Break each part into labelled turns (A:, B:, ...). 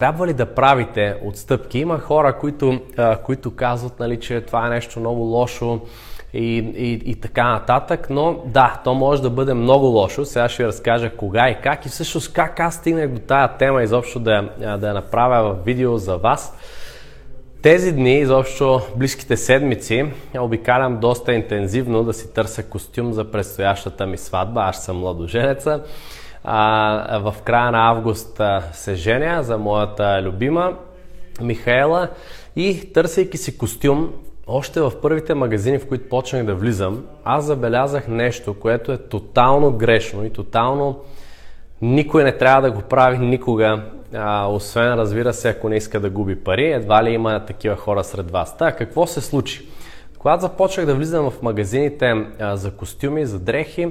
A: Трябва ли да правите отстъпки? Има хора, които, а, които казват, нали, че това е нещо много лошо и, и, и така нататък, но да, то може да бъде много лошо. Сега ще ви разкажа кога и как и всъщност как аз стигнах до тая тема изобщо да, да я направя в видео за вас. Тези дни, изобщо близките седмици, обикалям доста интензивно да си търся костюм за предстоящата ми сватба. Аз съм младоженеца. А, в края на август се женя за моята любима Михаела и търсейки си костюм, още в първите магазини, в които почнах да влизам, аз забелязах нещо, което е тотално грешно и тотално никой не трябва да го прави никога, а, освен разбира се, ако не иска да губи пари. Едва ли има такива хора сред вас. Та, какво се случи? Когато започнах да влизам в магазините а, за костюми, за дрехи,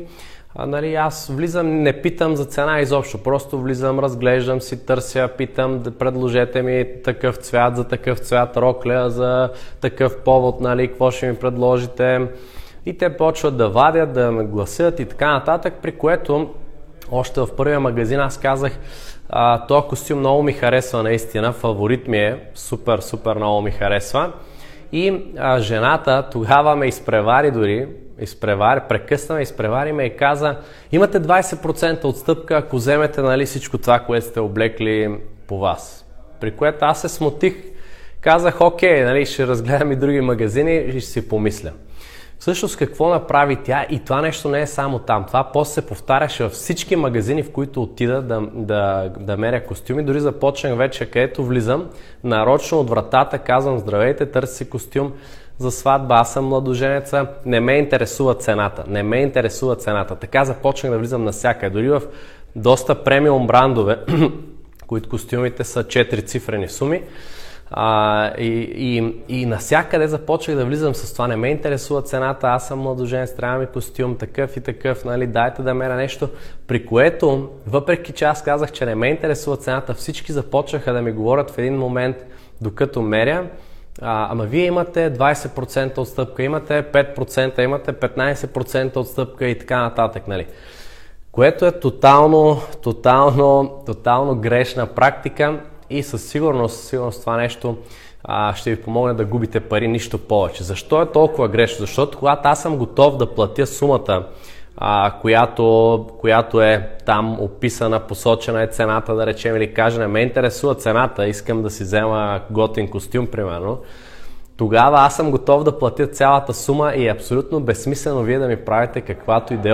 A: а, нали, аз влизам, не питам за цена изобщо, просто влизам, разглеждам си, търся, питам, да предложете ми такъв цвят, за такъв цвят рокля, за такъв повод, нали, какво ще ми предложите. И те почват да вадят, да ме гласят и така нататък, при което още в първия магазин аз казах, а, този костюм много ми харесва наистина, фаворит ми е, супер, супер много ми харесва. И а, жената тогава ме изпревари дори, изпревари, прекъсна изпревари ме и каза, имате 20% отстъпка, ако вземете нали, всичко това, което сте облекли по вас. При което аз се смутих, казах, окей, нали, ще разгледам и други магазини и ще си помисля. Всъщност какво направи тя и това нещо не е само там. Това после се повтаряше във всички магазини, в които отида да, да, да меря костюми. Дори започнах вече, където влизам, нарочно от вратата казвам здравейте, търси си костюм за сватба, аз съм младоженеца, не ме интересува цената. Не ме интересува цената. Така започнах да влизам навсякъде. Дори в доста премиум брандове, които костюмите са 4 цифрени суми, а, и, и, и насякъде започнах да влизам с това. Не ме интересува цената, аз съм младожен, трябва ми костюм, такъв и такъв, нали, дайте да меря нещо. При което, въпреки че аз казах, че не ме интересува цената, всички започнаха да ми говорят в един момент, докато меря, а, ама вие имате 20% отстъпка, имате 5%, имате 15% отстъпка и така нататък, нали. Което е тотално, тотално, тотално грешна практика и със сигурност, сигурност това нещо а, ще ви помогне да губите пари, нищо повече. Защо е толкова грешно? Защото когато аз съм готов да платя сумата, а, която, която е там описана, посочена е цената, да речем, или каже, не ме интересува цената, искам да си взема готин костюм, примерно, тогава аз съм готов да платя цялата сума и е абсолютно безсмислено вие да ми правите каквато и да е